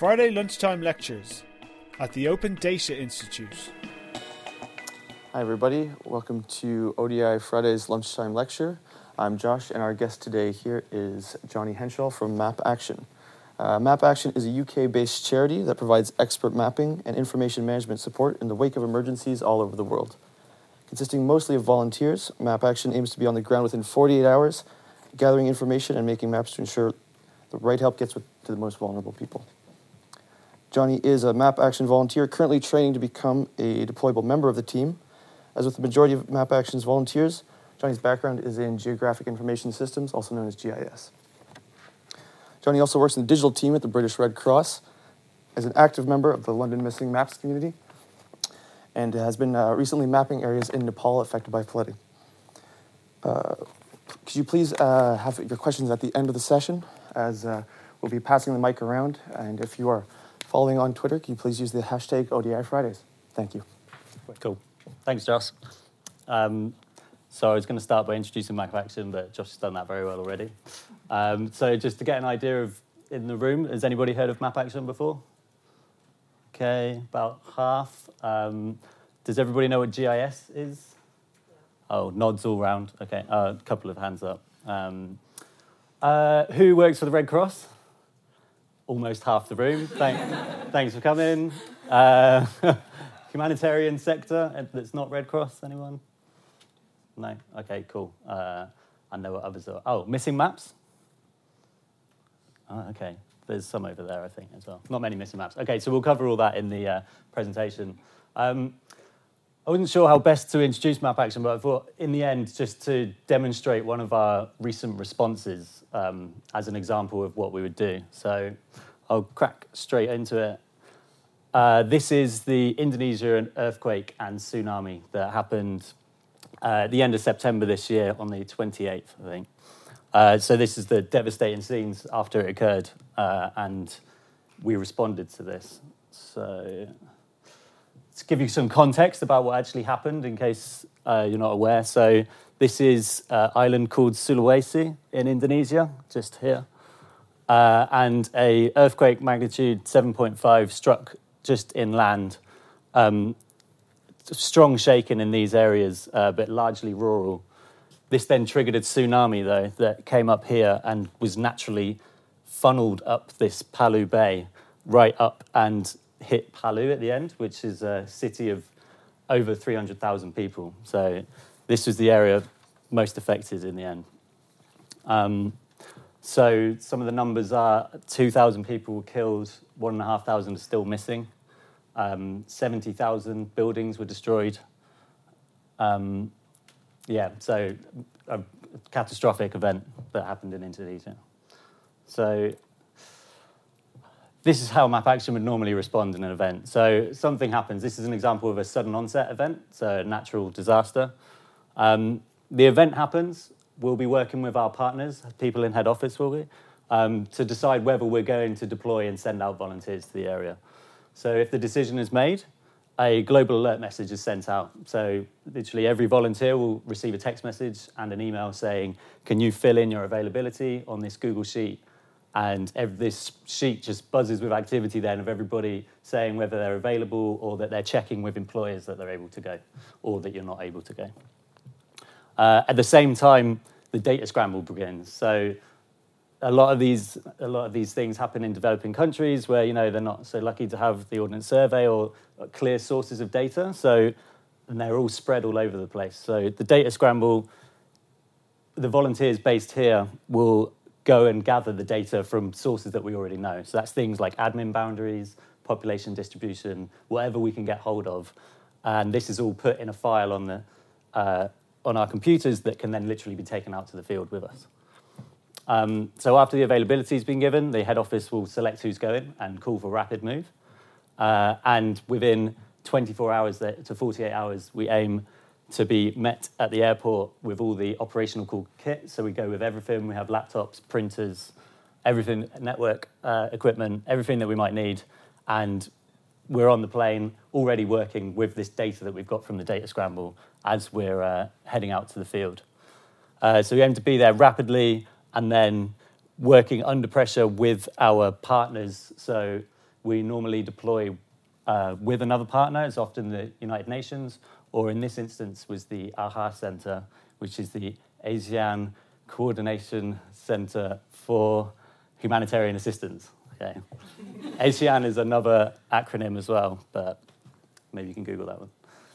Friday lunchtime lectures at the Open Data Institute. Hi, everybody. Welcome to ODI Friday's lunchtime lecture. I'm Josh, and our guest today here is Johnny Henshall from Map Action. Uh, Map Action is a UK based charity that provides expert mapping and information management support in the wake of emergencies all over the world. Consisting mostly of volunteers, Map Action aims to be on the ground within 48 hours, gathering information and making maps to ensure the right help gets to the most vulnerable people. Johnny is a Map Action volunteer currently training to become a deployable member of the team. As with the majority of Map Action's volunteers, Johnny's background is in geographic information systems, also known as GIS. Johnny also works in the digital team at the British Red Cross as an active member of the London Missing Maps community and has been uh, recently mapping areas in Nepal affected by flooding. Uh, could you please uh, have your questions at the end of the session as uh, we'll be passing the mic around and if you are following on Twitter, can you please use the hashtag ODI Fridays? Thank you. Cool. Thanks, Josh. Um, so I was going to start by introducing Map Action, but Josh has done that very well already. Um, so just to get an idea of in the room, has anybody heard of Map Action before? Okay, about half. Um, does everybody know what GIS is? Oh, nods all round. Okay, uh, a couple of hands up. Um, uh, who works for the Red Cross? Almost half the room. Thank, thanks for coming. Uh, humanitarian sector uh, that's not Red Cross, anyone? No? Okay, cool. Uh, I know what others are. Oh, missing maps? Oh, okay. There's some over there, I think, as well. Not many missing maps. Okay, so we'll cover all that in the uh, presentation. Um, I wasn't sure how best to introduce Map Action, but I thought in the end, just to demonstrate one of our recent responses um, as an example of what we would do. So I'll crack straight into it. Uh, this is the Indonesian earthquake and tsunami that happened uh, at the end of September this year on the 28th, I think. Uh, so this is the devastating scenes after it occurred, uh, and we responded to this. So to give you some context about what actually happened, in case uh, you're not aware, so this is an island called Sulawesi in Indonesia, just here, uh, and a earthquake magnitude 7.5 struck just inland. Um, strong shaking in these areas, uh, but largely rural. This then triggered a tsunami, though, that came up here and was naturally funneled up this Palu Bay, right up and hit Palu at the end, which is a city of over 300,000 people. So this was the area most affected in the end. Um, so some of the numbers are 2,000 people were killed, 1,500 are still missing. Um, 70,000 buildings were destroyed. Um, yeah, so a catastrophic event that happened in Indonesia. So this is how Map Action would normally respond in an event. So something happens. This is an example of a sudden onset event, so a natural disaster. Um, the event happens. We'll be working with our partners, people in head office will be, um, to decide whether we're going to deploy and send out volunteers to the area. So if the decision is made, a global alert message is sent out. So literally every volunteer will receive a text message and an email saying, can you fill in your availability on this Google Sheet? And every, this sheet just buzzes with activity then of everybody saying whether they're available or that they're checking with employers that they're able to go or that you're not able to go. Uh, at the same time, the data scramble begins. So a lot of these a lot of these things happen in developing countries where you know they're not so lucky to have the ordnance survey or clear sources of data so and they're all spread all over the place so the data scramble the volunteers based here will go and gather the data from sources that we already know. So that's things like admin boundaries population distribution whatever we can get hold of. And this is all put in a file on the uh, on our computers that can then literally be taken out to the field with us. Um, so after the availability has been given, the head office will select who's going and call for rapid move. Uh, and within 24 hours to 48 hours, we aim to be met at the airport with all the operational kit. So we go with everything. We have laptops, printers, everything, network uh, equipment, everything that we might need. And we're on the plane already working with this data that we've got from the data scramble as we're uh, heading out to the field. Uh, so we aim to be there rapidly and then working under pressure with our partners. So we normally deploy uh, with another partner. It's often the United Nations, or in this instance was the AHA Center, which is the ASEAN Coordination Center for Humanitarian Assistance. Okay. ASEAN is another acronym as well, but maybe you can Google that one.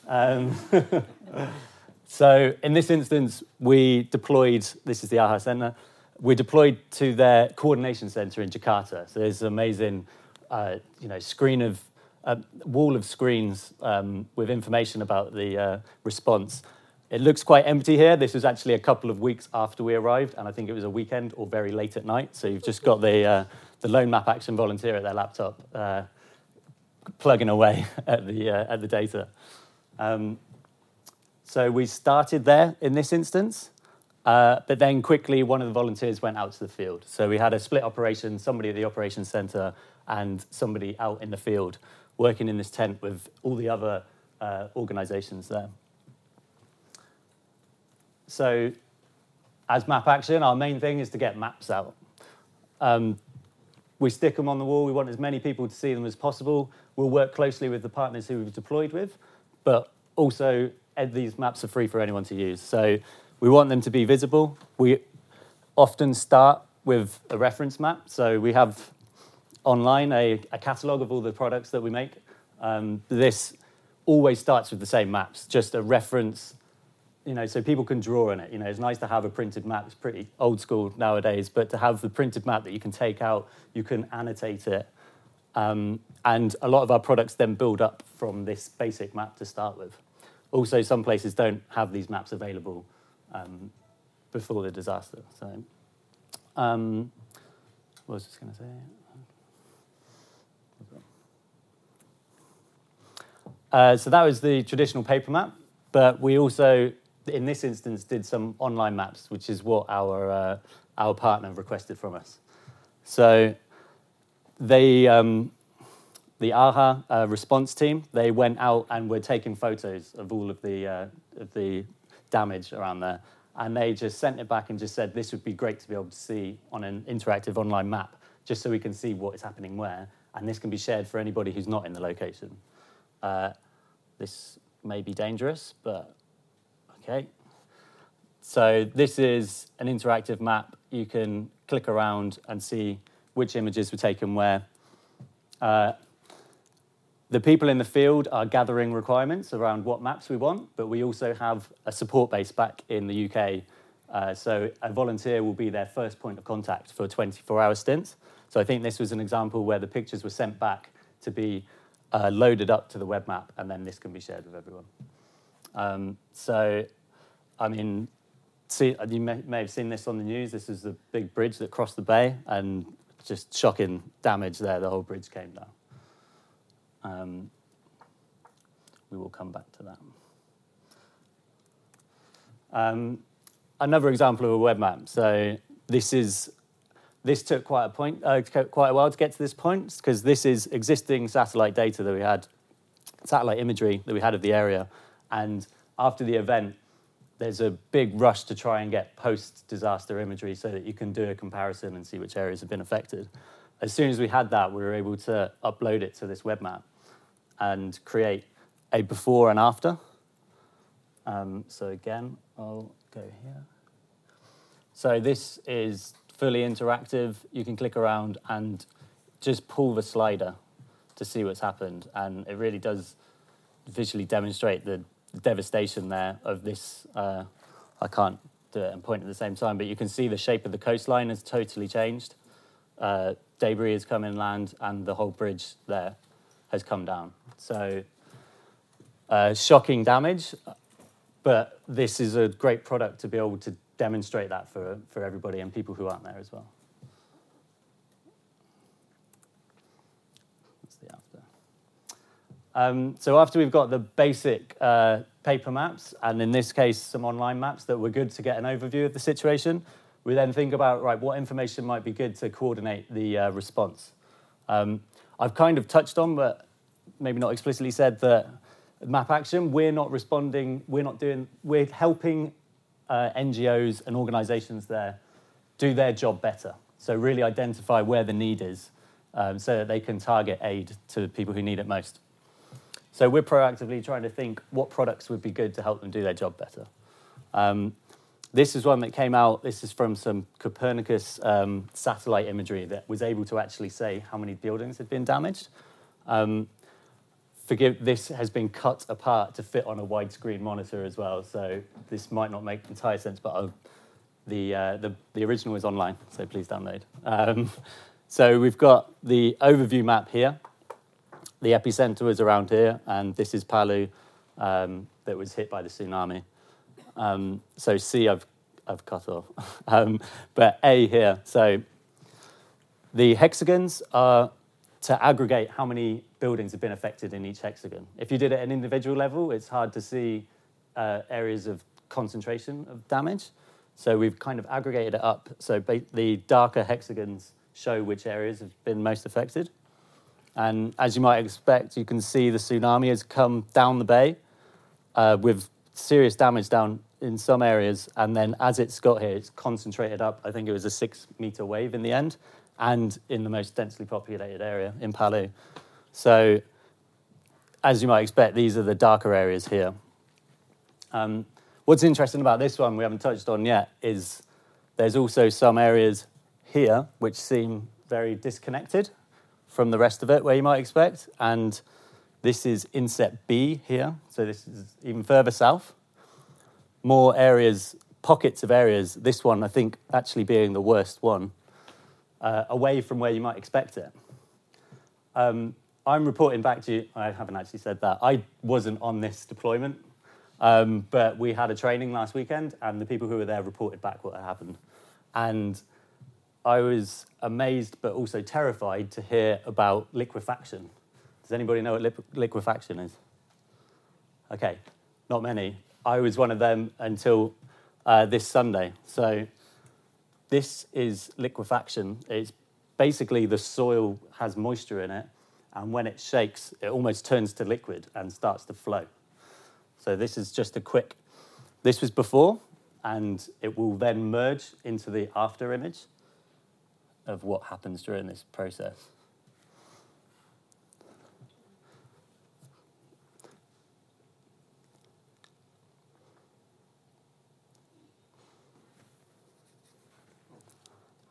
Um, so in this instance, we deployed, this is the AHA Center, we deployed to their coordination center in Jakarta. So there's an amazing uh, you know, screen of, uh, wall of screens um, with information about the uh, response. It looks quite empty here. This was actually a couple of weeks after we arrived, and I think it was a weekend or very late at night. So you've just got the, uh, the lone map action volunteer at their laptop uh, plugging away at the, uh, at the data. Um, so we started there in this instance, uh, but then quickly one of the volunteers went out to the field. So we had a split operation, somebody at the operations center and somebody out in the field working in this tent with all the other uh, organizations there. So as map action, our main thing is to get maps out. Um, we stick them on the wall. We want as many people to see them as possible. We'll work closely with the partners who we've deployed with, but also these maps are free for anyone to use. So we want them to be visible. We often start with a reference map. So we have online a, a catalog of all the products that we make. Um, this always starts with the same maps, just a reference, you know, so people can draw on it. You know, it's nice to have a printed map. It's pretty old school nowadays, but to have the printed map that you can take out, you can annotate it. Um, and a lot of our products then build up from this basic map to start with. Also, some places don't have these maps available um, before the disaster. So, um, what was I just going to say? Uh, so that was the traditional paper map, but we also, in this instance, did some online maps, which is what our uh, our partner requested from us. So they, um, the AHA uh, response team, they went out and were taking photos of all of the uh, of the damage around there, and they just sent it back and just said this would be great to be able to see on an interactive online map, just so we can see what is happening where, and this can be shared for anybody who's not in the location. Uh, this may be dangerous, but okay. So this is an interactive map. You can click around and see which images were taken where. Uh, the people in the field are gathering requirements around what maps we want, but we also have a support base back in the UK. Uh, so a volunteer will be their first point of contact for a 24-hour stint. So I think this was an example where the pictures were sent back to be uh, loaded up to the web map, and then this can be shared with everyone. Um, so, I mean, see, you may, may, have seen this on the news. This is the big bridge that crossed the bay, and just shocking damage there. The whole bridge came down. Um, we will come back to that. Um, another example of a web map. So this is this took quite a point, uh, quite a while to get to this point because this is existing satellite data that we had, satellite imagery that we had of the area, and after the event, there's a big rush to try and get post-disaster imagery so that you can do a comparison and see which areas have been affected. As soon as we had that, we were able to upload it to this web map and create a before and after. Um, so again, I'll go here. So this is fully interactive. You can click around and just pull the slider to see what's happened. And it really does visually demonstrate the devastation there of this. Uh, I can't do it and point at the same time, but you can see the shape of the coastline has totally changed. Uh, debris has come inland, and the whole bridge there has come down. So, uh, shocking damage, but this is a great product to be able to demonstrate that for, for everybody and people who aren't there as well. That's the after. Um, so after we've got the basic uh, paper maps, and in this case, some online maps that were good to get an overview of the situation, we then think about, right, what information might be good to coordinate the uh, response. Um, I've kind of touched on, but maybe not explicitly said that map action, we're not responding, we're not doing, we're helping uh, NGOs and organizations there do their job better. So, really identify where the need is um, so that they can target aid to the people who need it most. So we're proactively trying to think what products would be good to help them do their job better. Um, this is one that came out. This is from some Copernicus um, satellite imagery that was able to actually say how many buildings had been damaged. Um, forgive, this has been cut apart to fit on a widescreen monitor as well. So this might not make entire sense, but I'll, the, uh, the, the original is online, so please download. Um, so we've got the overview map here. The epicenter was around here, and this is Palu um, that was hit by the tsunami. Um, so C, I've, I've cut off. um, but A here, so the hexagons are to aggregate how many buildings have been affected in each hexagon. If you did it at an individual level, it's hard to see uh, areas of concentration of damage. So we've kind of aggregated it up. So the darker hexagons show which areas have been most affected. And as you might expect, you can see the tsunami has come down the bay uh, with serious damage down in some areas. And then as it's got here, it's concentrated up. I think it was a six meter wave in the end, and in the most densely populated area in Palu. So, as you might expect, these are the darker areas here. Um, what's interesting about this one we haven't touched on yet is there's also some areas here which seem very disconnected from the rest of it, where you might expect. And this is inset B here, so this is even further south. More areas, pockets of areas, this one I think actually being the worst one, uh, away from where you might expect it. Um, I'm reporting back to you, I haven't actually said that. I wasn't on this deployment, um, but we had a training last weekend, and the people who were there reported back what had happened. And I was amazed but also terrified to hear about liquefaction. Does anybody know what liquefaction is? Okay, not many. I was one of them until uh, this Sunday. So, this is liquefaction. It's basically the soil has moisture in it, and when it shakes, it almost turns to liquid and starts to flow. So, this is just a quick. This was before, and it will then merge into the after image of what happens during this process.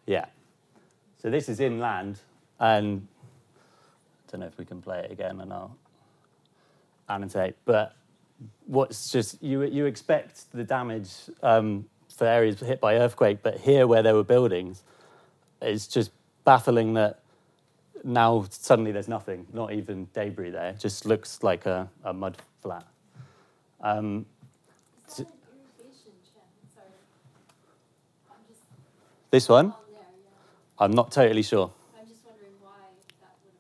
Yeah. So this is inland, and don't know if we can play it again, and I'll annotate. But what's just you you expect the damage um, for areas hit by earthquake, but here where there were buildings, it's just baffling that now suddenly there's nothing, not even debris there. It just looks like a, a mud flat. Um, this one? I'm not totally sure. I'm just wondering why that would.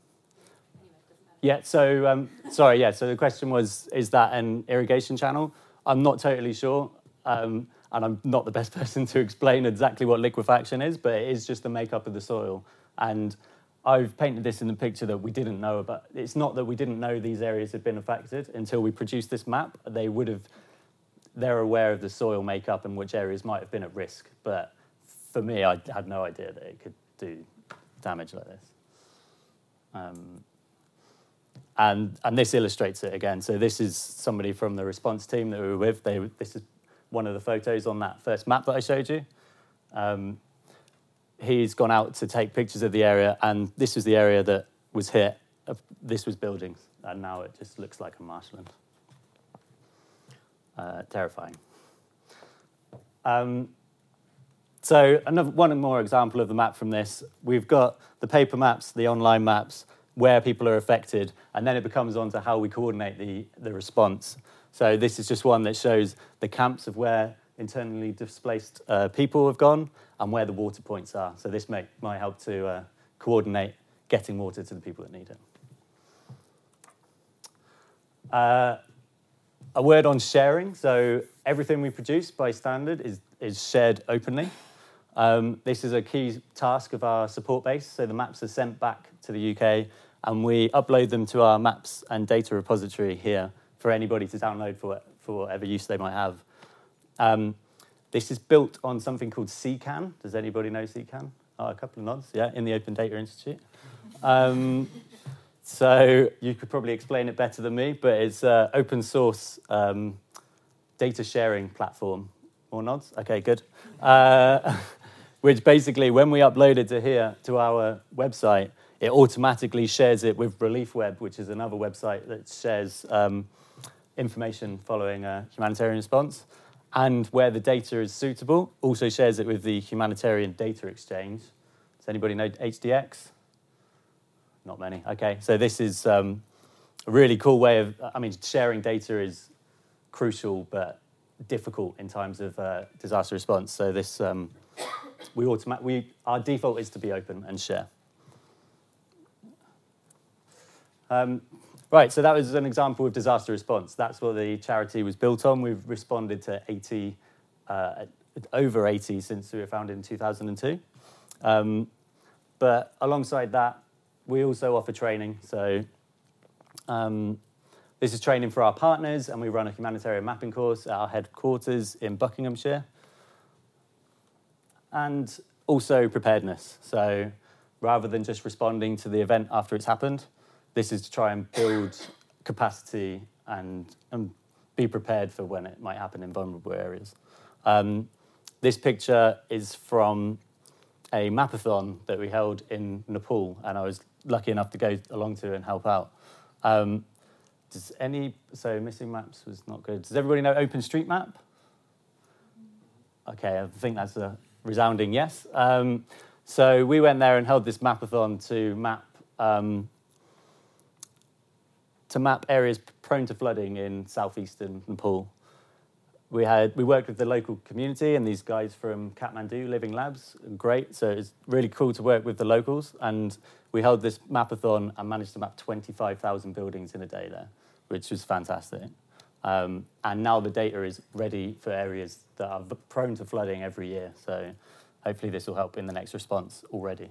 Anyway, yeah. So um, sorry. Yeah. So the question was: Is that an irrigation channel? I'm not totally sure. Um, and I'm not the best person to explain exactly what liquefaction is, but it is just the makeup of the soil. And I've painted this in the picture that we didn't know about. It's not that we didn't know these areas had been affected until we produced this map. They would have, they're aware of the soil makeup and which areas might have been at risk. But for me, I had no idea that it could do damage like this. Um, and and this illustrates it again. So this is somebody from the response team that we were with. They this is one of the photos on that first map that I showed you. Um, he's gone out to take pictures of the area, and this was the area that was hit. This was buildings, and now it just looks like a marshland. Uh, terrifying. Um, so another one more example of the map from this. We've got the paper maps, the online maps, where people are affected, and then it becomes on to how we coordinate the, the response. So this is just one that shows the camps of where internally displaced uh, people have gone and where the water points are. So this may, might help to uh, coordinate getting water to the people that need it. Uh, a word on sharing. So everything we produce by standard is, is shared openly. Um, this is a key task of our support base. So the maps are sent back to the UK and we upload them to our maps and data repository here for anybody to download for, for whatever use they might have. Um, this is built on something called CKAN. Does anybody know CKAN? Oh, a couple of nods, yeah, in the Open Data Institute. Um, so you could probably explain it better than me, but it's an open source um, data sharing platform. More nods? Okay, good. Uh, which basically, when we upload it to here, to our website, it automatically shares it with Relief Web, which is another website that shares um, information following a humanitarian response. And where the data is suitable, also shares it with the Humanitarian Data Exchange. Does anybody know HDX? Not many. Okay, so this is um, a really cool way of, I mean, sharing data is crucial but difficult in times of uh, disaster response. So this, um, we automat- we, our default is to be open and share. Um, right, so that was an example of disaster response. That's what the charity was built on. We've responded to 80, uh, over 80 since we were founded in 2002. Um, but alongside that, we also offer training. So um, this is training for our partners, and we run a humanitarian mapping course at our headquarters in Buckinghamshire. And also preparedness. So rather than just responding to the event after it's happened, this is to try and build capacity and, and be prepared for when it might happen in vulnerable areas. Um, this picture is from a mapathon that we held in Nepal, and I was lucky enough to go along to and help out. Um, does any so missing maps was not good? Does everybody know OpenStreetMap? Okay, I think that's a resounding yes. Um, so we went there and held this mapathon to map um, to map areas prone to flooding in southeastern Nepal. We had we worked with the local community and these guys from Kathmandu Living Labs. Great, so it's really cool to work with the locals. And we held this mapathon and managed to map 25,000 buildings in a day there, which was fantastic. Um, and now the data is ready for areas that are prone to flooding every year. So hopefully this will help in the next response already.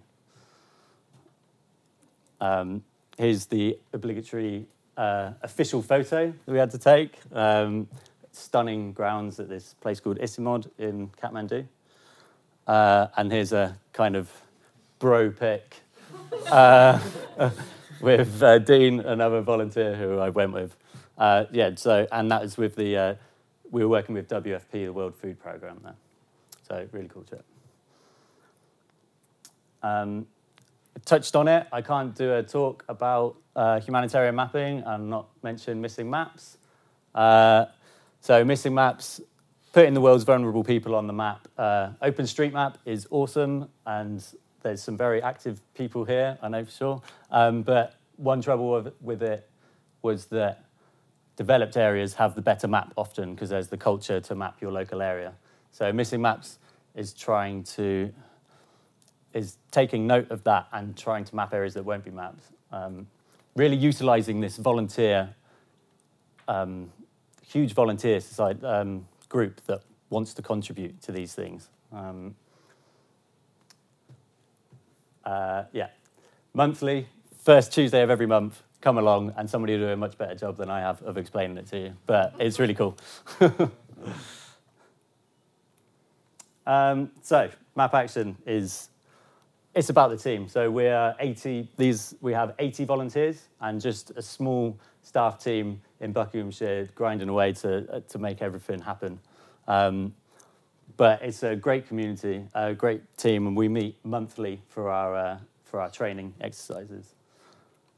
Um, here's the obligatory uh, official photo that we had to take. Um, stunning grounds at this place called ICIMOD in Kathmandu. Uh, and here's a kind of bro pic uh, with uh, Dean, another volunteer who I went with. Uh, yeah, so, and that is with the, uh, we were working with WFP, the World Food Programme there. So, really cool trip. Um, touched on it. I can't do a talk about uh, humanitarian mapping and not mention missing maps. Uh, so missing maps, putting the world's vulnerable people on the map. Uh, OpenStreetMap is awesome, and there's some very active people here, I know for sure. Um, but one trouble with, with it was that developed areas have the better map often because there's the culture to map your local area. So missing maps is trying to is taking note of that and trying to map areas that won't be mapped. Um, really utilizing this volunteer, um, huge volunteer society, um, group that wants to contribute to these things. Um, uh, yeah, monthly, first Tuesday of every month, come along and somebody will do a much better job than I have of explaining it to you. But it's really cool. Um, so, Map Action is it's about the team. So we're 80. These we have 80 volunteers and just a small staff team in Buckinghamshire grinding away to to make everything happen. Um, but it's a great community, a great team, and we meet monthly for our uh, for our training exercises.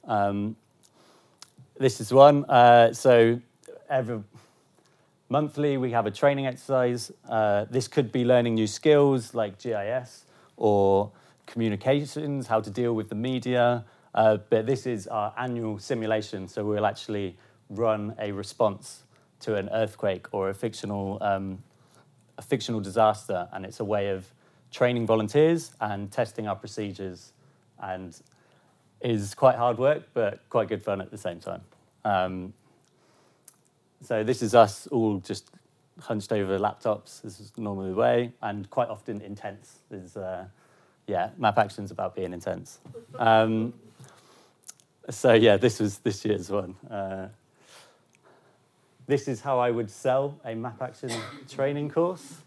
Um, this is one. Uh, so every monthly we have a training exercise. Uh, this could be learning new skills like GIS or communications, how to deal with the media. Uh, but this is our annual simulation, so we'll actually run a response to an earthquake or a fictional, um, a fictional disaster, and it's a way of training volunteers and testing our procedures, and is quite hard work, but quite good fun at the same time. Um, so this is us all just hunched over laptops. This is normally the way, and quite often intense. Is uh, yeah, map action's about being intense. Um, so yeah, this was this year's one. Uh, this is how I would sell a map action training course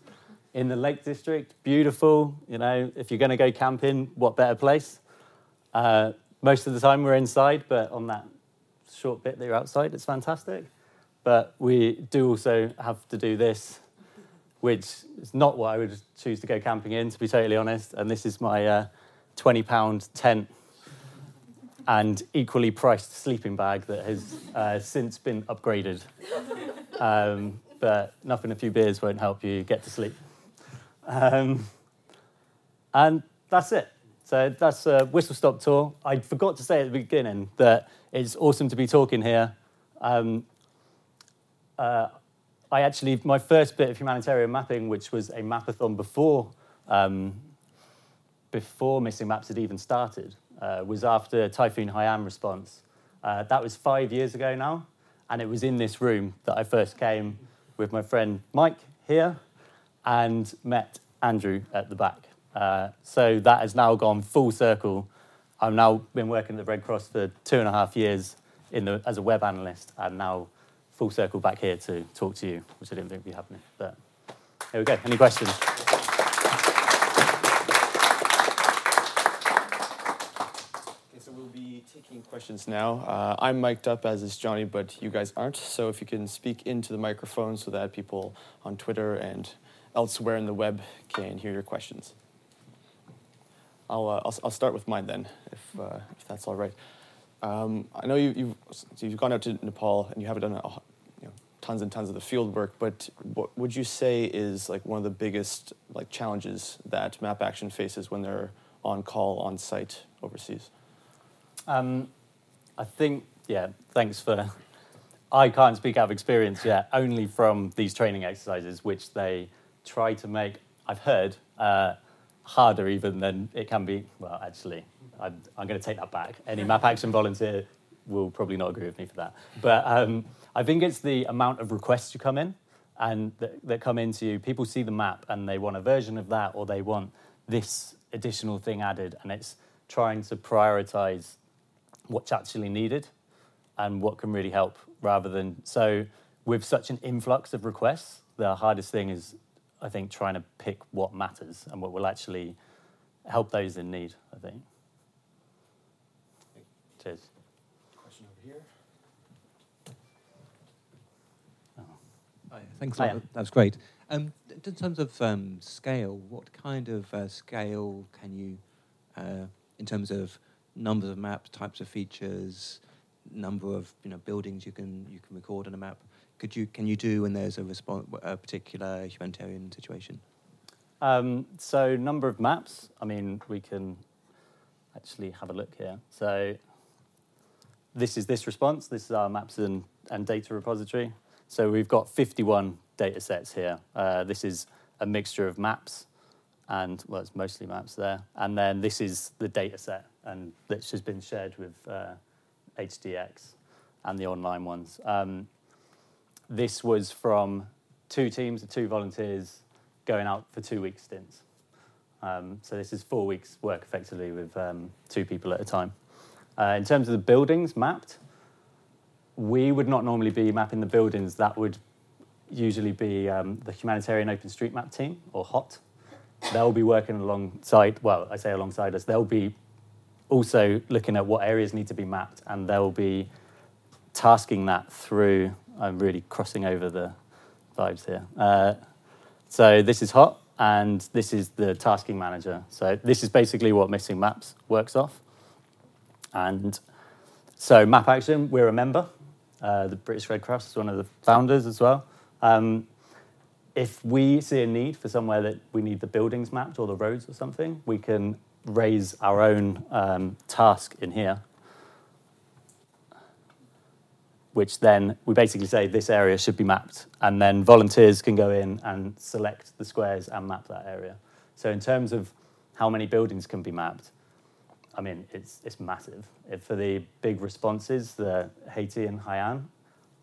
in the Lake District, beautiful. You know, if you're going to go camping, what better place? Uh, most of the time we're inside, but on that short bit that you're outside, it's fantastic. But we do also have to do this, which is not what I would choose to go camping in, to be totally honest. And this is my uh, 20 pound tent and equally priced sleeping bag that has uh, since been upgraded. Um, but nothing a few beers won't help you get to sleep. Um, and that's it. So that's a whistle stop tour. I forgot to say at the beginning that it's awesome to be talking here. Um, uh, I actually, my first bit of humanitarian mapping, which was a mapathon before, um, before Missing Maps had even started, uh, was after Typhoon Haiyan response. Uh, that was five years ago now, and it was in this room that I first came with my friend Mike here and met Andrew at the back. Uh, so that has now gone full circle. I've now been working at the Red Cross for two and a half years in the, as a web analyst, and now full circle back here to talk to you, which I didn't think would be happening. But here we go. Any questions? Okay, so we'll be taking questions now. Uh, I'm mic'd up as is Johnny, but you guys aren't. So if you can speak into the microphone so that people on Twitter and elsewhere in the web can hear your questions. I'll, uh, I'll, I'll start with mine then, if, uh, if that's all right. Um, I know you, you've, so you've gone out to Nepal and you haven't done a, you know, tons and tons of the field work, but what would you say is like one of the biggest like challenges that Map Action faces when they're on call on site overseas? Um, I think, yeah, thanks for. I can't speak out of experience yet, only from these training exercises, which they try to make, I've heard, uh, harder even than it can be. Well, actually, I'm, I'm going to take that back. Any map action volunteer will probably not agree with me for that. But um, I think it's the amount of requests you come in and that, that come into you. People see the map and they want a version of that or they want this additional thing added. And it's trying to prioritize what's actually needed and what can really help rather than. So, with such an influx of requests, the hardest thing is I think trying to pick what matters and what will actually help those in need. I think. Cheers. Question over here. Hi, Thanks a lot. Hiya. That was great. Um, in terms of um, scale, what kind of uh, scale can you, uh, in terms of numbers of maps, types of features, number of you know buildings you can you can record on a map? Could you can you do when there's a response a particular humanitarian situation? Um, so number of maps. I mean, we can actually have a look here. So this is this response. This is our maps and, and data repository. So we've got 51 data sets here. Uh, this is a mixture of maps and, well, it's mostly maps there. And then this is the data set, and that's just been shared with uh, HDX and the online ones. Um, this was from two teams of two volunteers going out for two week stints. Um, so this is four weeks work effectively with um, two people at a time. Uh, in terms of the buildings mapped, we would not normally be mapping the buildings. That would usually be um, the Humanitarian OpenStreetMap team, or HOT. They'll be working alongside, well, I say alongside us, they'll be also looking at what areas need to be mapped, and they'll be tasking that through. I'm really crossing over the vibes here. Uh, so this is HOT, and this is the tasking manager. So this is basically what Missing Maps works off. And so Map Action, we're a member. Uh, the British Red Cross is one of the founders as well. Um, if we see a need for somewhere that we need the buildings mapped or the roads or something, we can raise our own um, task in here, which then we basically say this area should be mapped, and then volunteers can go in and select the squares and map that area. So in terms of how many buildings can be mapped, I mean it's it's massive. If for the big responses, the Haiti and Haiyan,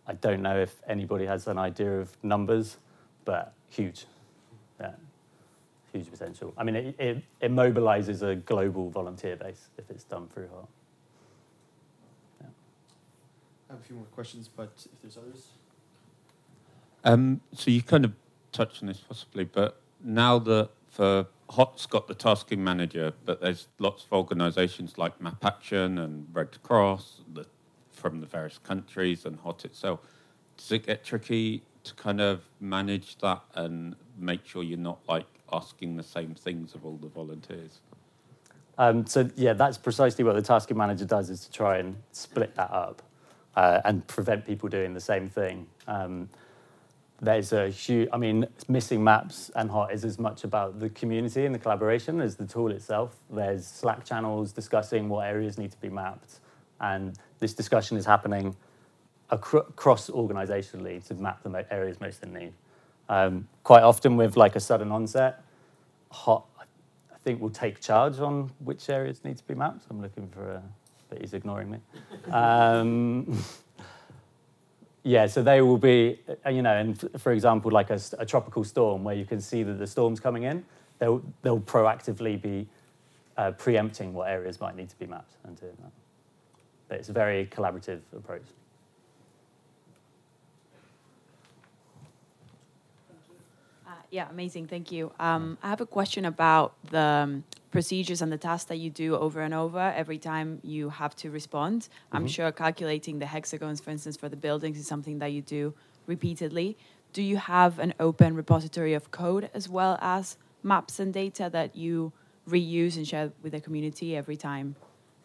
I don't know if anybody has an idea of numbers, but huge, yeah, huge potential. I mean, it, it, it mobilizes a global volunteer base if it's done through HOT. I have a few more questions, but if there's others. Um, so you kind of touched on this possibly, but now that for HOT's got the tasking manager, but there's lots of organisations like Map Action and Red Cross the, from the various countries and HOT itself. Does it get tricky to kind of manage that and make sure you're not like asking the same things of all the volunteers? Um, so yeah, that's precisely what the tasking manager does is to try and split that up uh, and prevent people doing the same thing. Um, there's a huge, I mean, missing maps and hot is as much about the community and the collaboration as the tool itself. There's Slack channels discussing what areas need to be mapped, and this discussion is happening acro- across organisationally to map the mo- areas most in need. Um, quite often, with like a sudden onset, hot, I think, will take charge on which areas need to be mapped. I'm looking for a, but he's ignoring me. Um, yeah, so they will be, uh, you know, and for example, like a tropical storm where you can see that the storm's coming in, they'll, they'll proactively be uh, preempting what areas might need to be mapped and doing that. But it's a very collaborative approach. Yeah, amazing. Thank you. Um, I have a question about the um, procedures and the tasks that you do over and over every time you have to respond. I'm Mhm. sure calculating the hexagons, for instance, for the buildings is something that you do repeatedly. Do you have an open repository of code as well as maps and data that you reuse and share with the community every time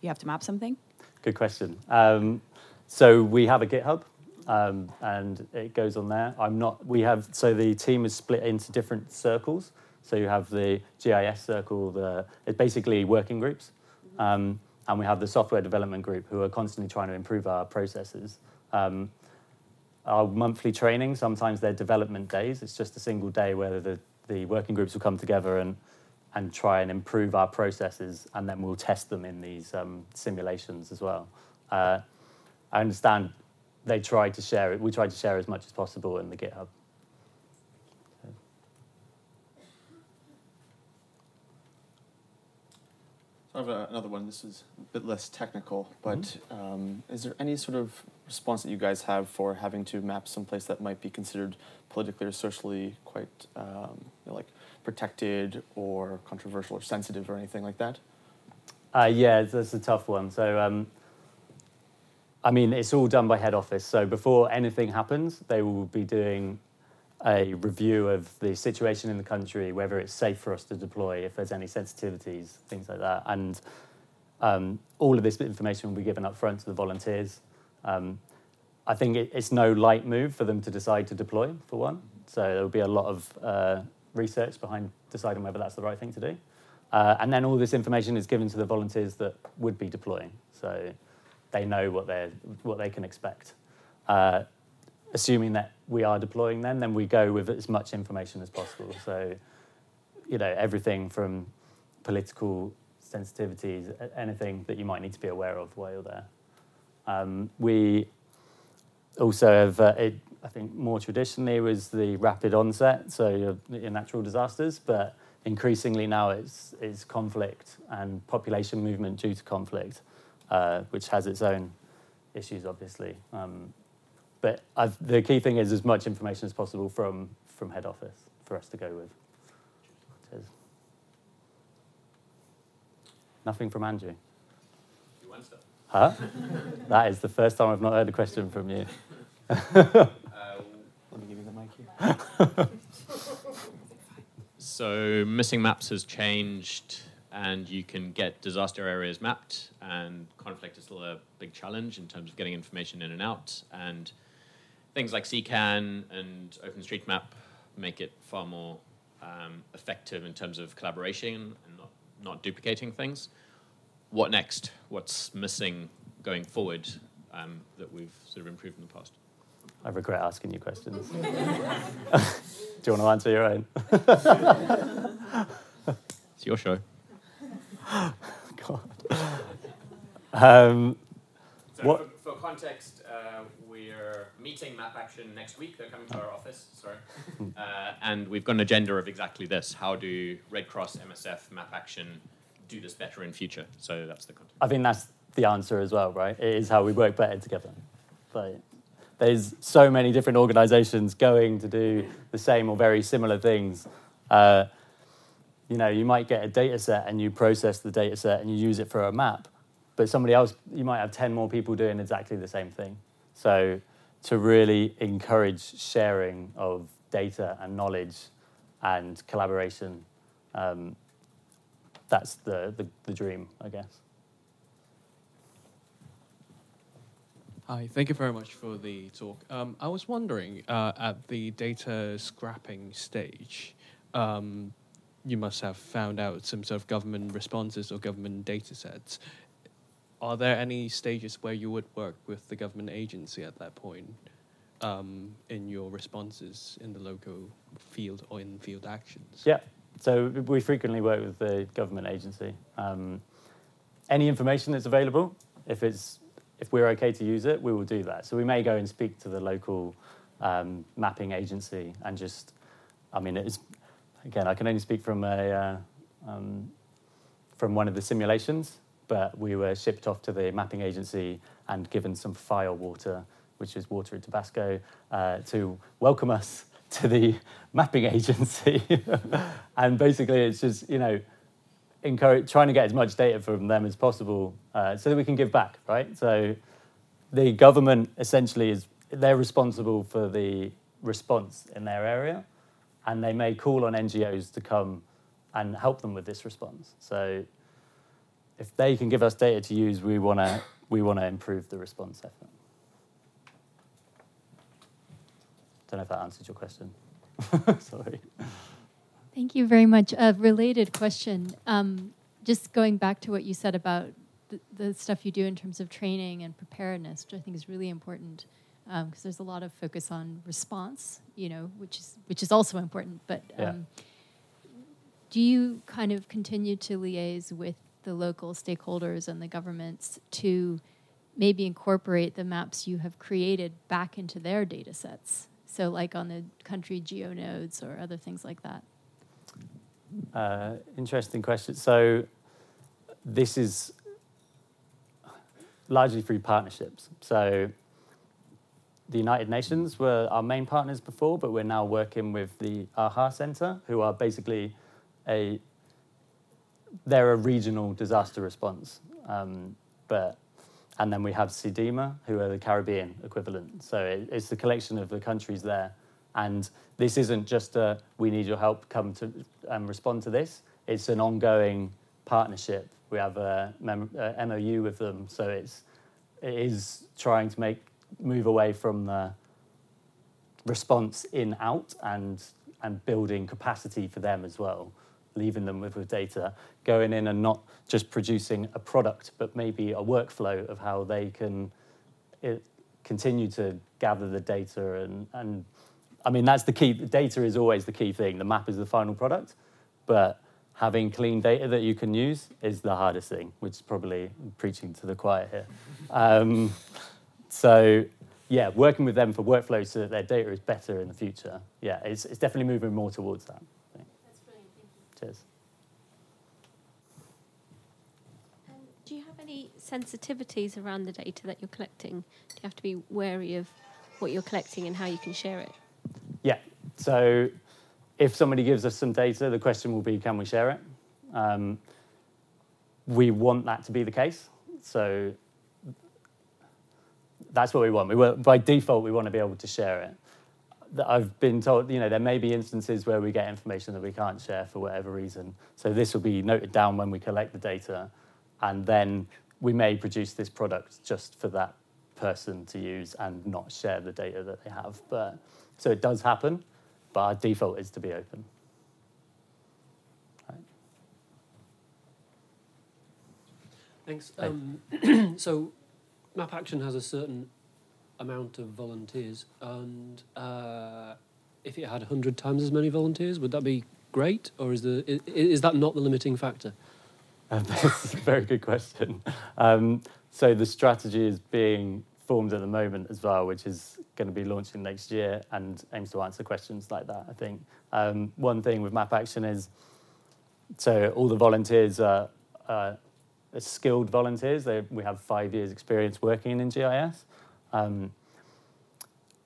you have to map something? Good question. Um, so we have a GitHub, um, and it goes on there. I'm not. We have so the team is split into different circles. So you have the GIS circle. The it's basically working groups, um, and we have the software development group who are constantly trying to improve our processes. Um, our monthly training sometimes they're development days. It's just a single day where the the working groups will come together and and try and improve our processes, and then we'll test them in these um, simulations as well. Uh, I understand they tried to share it. We tried to share as much as possible in the GitHub. So I have a, another one. This is a bit less technical, but um, is there any sort of response that you guys have for having to map someplace that might be considered politically or socially quite um, you know, like protected or controversial or sensitive or anything like that? Uh, yeah, that's a tough one. So, um, I mean, it's all done by head office. So before anything happens, they will be doing a review of the situation in the country, whether it's safe for us to deploy, if there's any sensitivities, things like that. And um, all of this information will be given up front to the volunteers. Um, I think it, it's no light move for them to decide to deploy, for one. So there will be a lot of uh, research behind deciding whether that's the right thing to do. Uh, and then all this information is given to the volunteers that would be deploying. So they know what, they what they can expect. Uh, assuming that we are deploying them, then we go with as much information as possible. So, you know, everything from political sensitivities, anything that you might need to be aware of while you're there. Um, we also have, uh, it, I think more traditionally was the rapid onset, so your, your natural disasters, but increasingly now it's, it's conflict and population movement due to conflict, uh, which has its own issues, obviously. Um, but I've, the key thing is as much information as possible from, from head office for us to go with. Cheers. Nothing from Andrew. Huh? that is the first time I've not heard a question from you. Let me give you the mic here. So missing maps has changed, and you can get disaster areas mapped. And conflict is still a big challenge in terms of getting information in and out. And things like CKAN and OpenStreetMap make it far more um, effective in terms of collaboration and not, not duplicating things. What next? What's missing going forward um, that we've sort of improved in the past? I regret asking you questions. Do you want to answer your own? It's your show. God. Um, So What- For, for context, uh, we're meeting Map Action next week. They're coming to our office. Sorry, uh, and we've got an agenda of exactly this: how do Red Cross, MSF, Map Action do this better in future? So that's the context. I think that's the answer as well, right? It is how we work better together. But there's so many different organisations going to do the same or very similar things, Uh, you know, you might get a data set and you process the data set and you use it for a map, but somebody else, you might have 10 more people doing exactly the same thing. So to really encourage sharing of data and knowledge and collaboration, um, that's the, the, the dream, I guess. Hi, thank you very much for the talk. Um, I was wondering, uh, at the data scrapping stage, um, you must have found out some sort of government responses or government data sets. Are there any stages where you would work with the government agency at that point um, in your responses in the local field or in field actions? Yeah, so we frequently work with the government agency. Um, any information that's available, if it's if we're okay to use it, we will do that. So we may go and speak to the local um, mapping agency and just, I mean, it's again, I can only speak from a uh, um, from one of the simulations, but we were shipped off to the mapping agency and given some fire water, which is water in Tabasco, uh, to welcome us to the mapping agency. and basically, it's just you know encourage trying to get as much data from them as possible uh, so that we can give back right so the government essentially is they're responsible for the response in their area and they may call on ngos to come and help them with this response. So if they can give us data to use we want to we want to improve the response effort. Don't know if that answered your question. Sorry. Thank you very much. A related question. Um, just going back to what you said about the, the, stuff you do in terms of training and preparedness, which I think is really important, because um, there's a lot of focus on response, you know, which is which is also important. But um, yeah. do you kind of continue to liaise with the local stakeholders and the governments to maybe incorporate the maps you have created back into their data sets? So, like on the country GeoNodes or other things like that. Uh, interesting question. So this is largely through partnerships. So the United Nations were our main partners before, but we're now working with the AHA Center, who are basically a they're a regional disaster response. Um, but and then we have CDEMA, who are the Caribbean equivalent. So it, it's the collection of the countries there and this isn't just a we need your help, come to um, respond to this. It's an ongoing partnership. We have a, mem- MOU with them, so it's it is trying to make move away from the response in out and and building capacity for them as well, leaving them with, with data, going in and not just producing a product, but maybe a workflow of how they can it, continue to gather the data and, and I mean, that's the key. Data is always the key thing. The map is the final product, but having clean data that you can use is the hardest thing, which is probably preaching to the choir here. Um, so, yeah, working with them for workflows so that their data is better in the future. Yeah, it's, it's definitely moving more towards that. That's brilliant. Thank you. Cheers. Um, do you have any sensitivities around the data that you're collecting? Do you have to be wary of what you're collecting and how you can share it? Yeah. So if somebody gives us some data, the question will be, can we share it? Um, we want that to be the case. So that's what we want. We want, by default, we want to be able to share it. I've been told, you know, there may be instances where we get information that we can't share for whatever reason. So this will be noted down when we collect the data, and then we may produce this product just for that person to use and not share the data that they have. But so it does happen, but our default is to be open. Right. Thanks. Um, so MapAction has a certain amount of volunteers, and uh, if it had 100 times as many volunteers, would that be great, or is, the, is, is that not the limiting factor? Uh, that's a very good question. Um, so the strategy is being formed at the moment as well, which is going to be launching next year and aims to answer questions like that. I think um, one thing with MapAction is so all the volunteers are, are skilled volunteers. They, we have five years experience working in GIS. Um,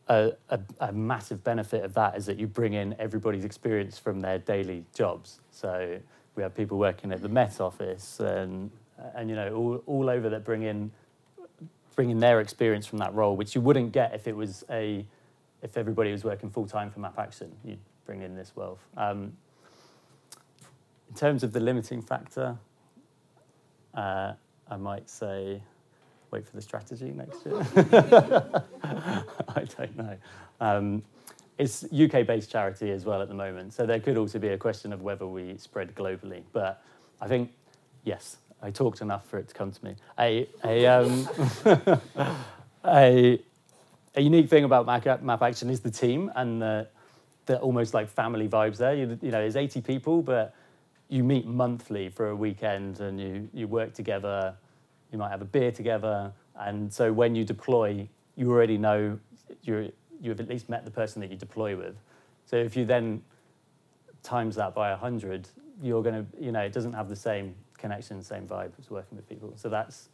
a, a, a massive benefit of that is that you bring in everybody's experience from their daily jobs. So we have people working at the Met Office and, and you know, all, all over that bring in, bring in their experience from that role, which you wouldn't get if it was a, if everybody was working full time for MapAction. You'd bring in this wealth. Um, in terms of the limiting factor, uh, I might say wait for the strategy next year. I don't know. Um, it's UK based charity as well at the moment, so there could also be a question of whether we spread globally. But I think, yes, I talked enough for it to come to me. A, a, um, a, a unique thing about Map, MapAction is the team and the, the almost like family vibes there. You, you know, there's 80 people, but you meet monthly for a weekend and you, you work together you might have a beer together. And so when you deploy, you already know you're, you've at least met the person that you deploy with. So if you then times that by 100, you're going to, you know, it doesn't have the same connection, same vibe as working with people. So that's,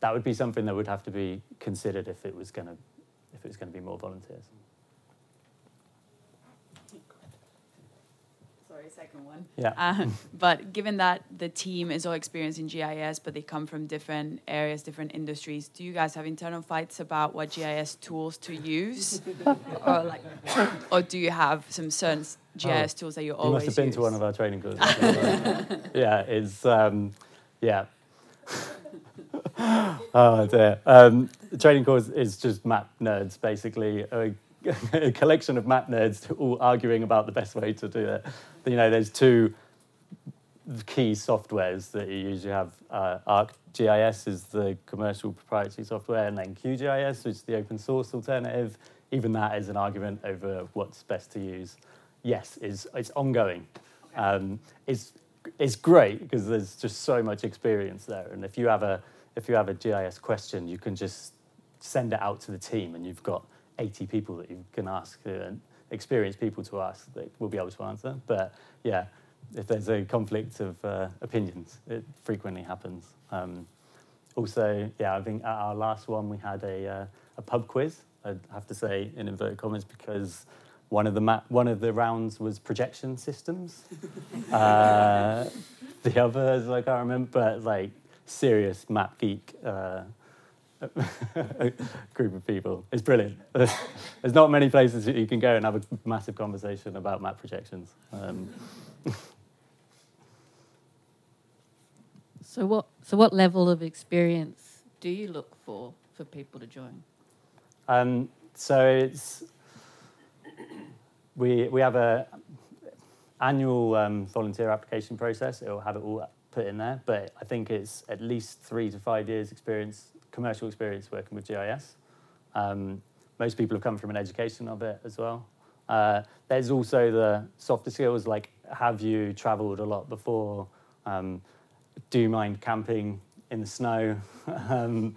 that would be something that would have to be considered if it was going to, if it was going to be more volunteers. Sorry, second one. Yeah. Uh, but given that the team is all experienced in GIS, but they come from different areas, different industries, do you guys have internal fights about what GIS tools to use, or like, or do you have some certain GIS tools that you You always must have been use? to one of our training courses. yeah, it's um, yeah. oh dear. Um, the training course is just map nerds, basically. A, a collection of map nerds all arguing about the best way to do it. You know, there's two key softwares that you usually have. Uh, ArcGIS is the commercial proprietary software, and then QGIS, which is the open source alternative. Even that is an argument over what's best to use. Yes, is it's ongoing. Um, it's it's great because there's just so much experience there, and if you have a if you have a GIS question, you can just send it out to the team, and you've got 80 people that you can ask uh, and experienced people to ask that will be able to answer. But yeah, if there's a conflict of uh, opinions, it frequently happens. Um, also, yeah, I think at our last one we had a, uh, a pub quiz. I'd have to say in inverted commas because one of the ma- one of the rounds was projection systems. uh, the others I can't remember, but like serious map geek. Group of people. It's brilliant. There's not many places that you can go and have a massive conversation about map projections. Um, So what so what level of experience do you look for for people to join? um, so it's we we have a annual um, volunteer application process. It'll have it all put in there, but I think it's at least three to five years experience, commercial experience working with GIS. Um, most people have come from an education of it as well. Uh, there's also the softer skills, like have you travelled a lot before? Um, do you mind camping in the snow? um,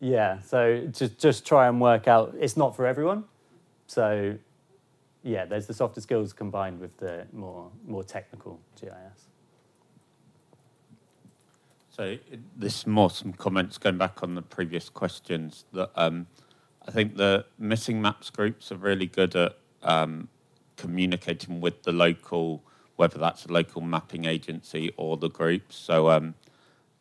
yeah, so just just try and work out. It's not for everyone, so yeah, there's the softer skills combined with the more more technical GIS. So this more some comments going back on the previous questions that um, I think the missing maps groups are really good at um, communicating with the local, whether that's a local mapping agency or the groups. So, um,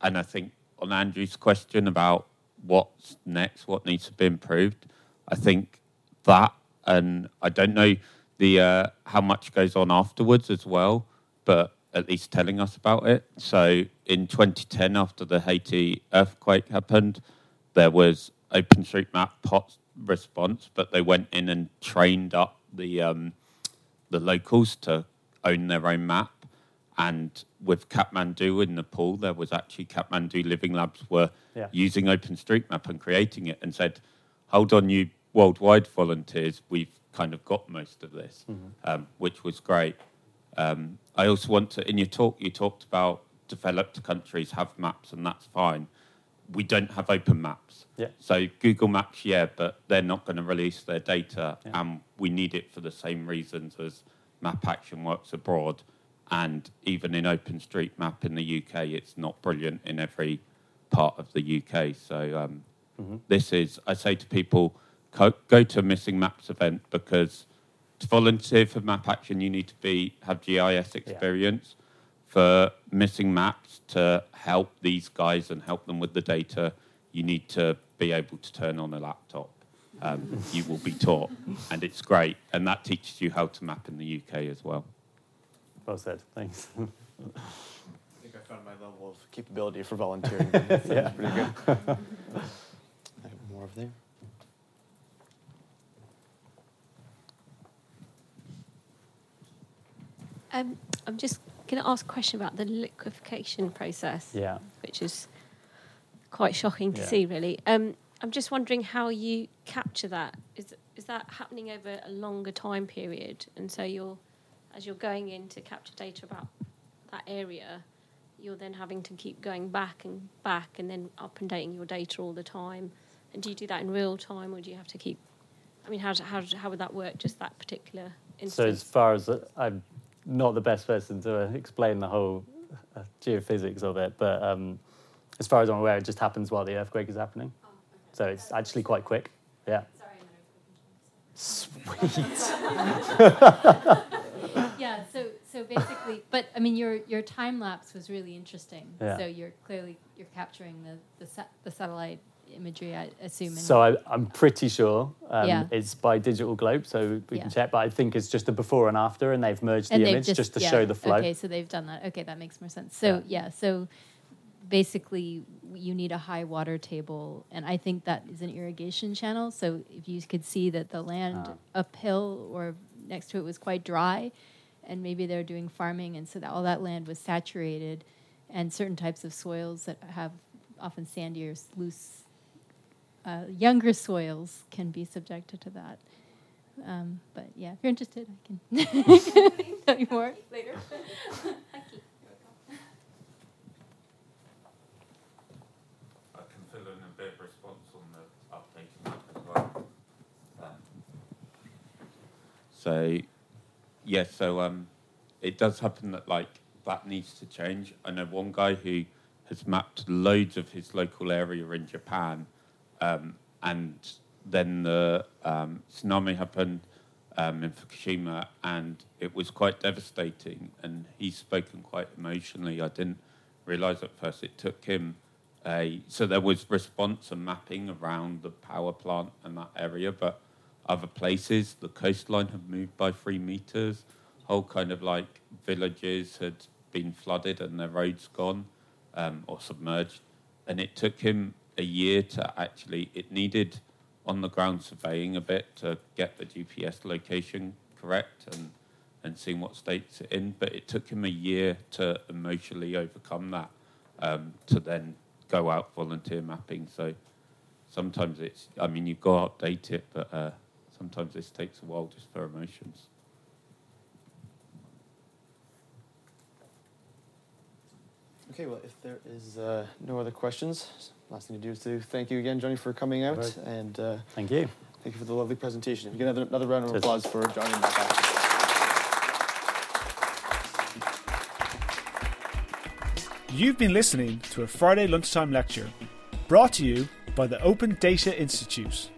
and I think on Andrew's question about what's next, what needs to be improved, I think that, and I don't know the uh, how much goes on afterwards as well, but at least telling us about it. So in 2010, after the Haiti earthquake happened, there was OpenStreetMap response, but they went in and trained up the um, the locals to own their own map. And with Kathmandu in Nepal, there was actually Kathmandu Living Labs were Yeah. using OpenStreetMap and creating it, and said, "Hold on, you worldwide volunteers, we've kind of got most of this," um, which was great. Um, I also want to, in your talk, you talked about developed countries have maps, and that's fine. We don't have open maps. Yeah. So Google Maps, yeah, but they're not going to release their data, Yeah. and we need it for the same reasons as MapAction works abroad. And even in OpenStreetMap in the UK, it's not brilliant in every part of the UK. So um, Mhm. this is, I say to people, co- go to a missing maps event because to volunteer for MapAction you need to be have GIS experience. For missing maps to help these guys and help them with the data, you need to be able to turn on a laptop. Um, you will be taught, and it's great, and that teaches you how to map in the UK as well. Well said. Thanks. I think I found my level of capability for volunteering. That's Yeah. pretty good. I have more over there. Um, I'm just going to ask a question about the liquefaction process. Yeah. Which is quite shocking to Yeah. see, really. Um, I'm just wondering how you capture that. Is is that happening over a longer time period? And so you're, as you're going in to capture data about that area, you're then having to keep going back and back, and then up and dating your data all the time. And do you do that in real time, or do you have to keep? I mean, how how how would that work? Just that particular Instance? So as far as I'm not the best person to uh, explain the whole uh, geophysics of it, but um, as far as I'm aware, it just happens while the earthquake is happening. So it's actually quite quick. Yeah. Sweet. yeah. So so basically, but I mean, your your time lapse was really interesting. Yeah. So you're clearly you're capturing the the, sa- the satellite imagery, I assume. So I, I'm pretty sure um, Yeah. it's by DigitalGlobe, so we Yeah. can check. But I think it's just a before and after, and they've merged and the they've image just, to yeah, show the flow. Okay, so they've done that. Okay, that makes more sense. So yeah, so basically you need a high water table, and I think that is an irrigation channel. So if you could see that the land Ah. uphill or next to it was quite dry, and maybe they're doing farming, and so that all that land was saturated, and certain types of soils that have often sandier, s- loose, uh, younger soils can be subjected to that. Um, but yeah, if you're interested, I can tell you more later. Thank you. I can fill in a bit of response on the updated map as well. Um, So, yes, so um, it does happen that like that needs to change. I know one guy who has mapped loads of his local area in Japan, um, and then the um, tsunami happened um, in Fukushima, and it was quite devastating. And he's spoken quite emotionally. I didn't realize at first it took him a so there was response and mapping around the power plant and that area, but other places the coastline had moved by three meters. Whole kind of like villages had been flooded and their roads gone um, or submerged, and it took him a year to actually. It needed on the ground surveying a bit to get the GPS location correct and and seeing what states it's in. But it took him a year to emotionally overcome that um, to then go out volunteer mapping. So sometimes it's, I mean, you've got to update it, but uh, sometimes this takes a while just for emotions. Okay, well, if there is uh, no other questions, last thing to do is to thank you again, Johnny, for coming out. Right. And uh, Thank you. thank you for the lovely presentation. If you can have another round of Cheers. applause for Johnny and Matt You've been listening to a Friday lunchtime lecture brought to you by the Open Data Institute.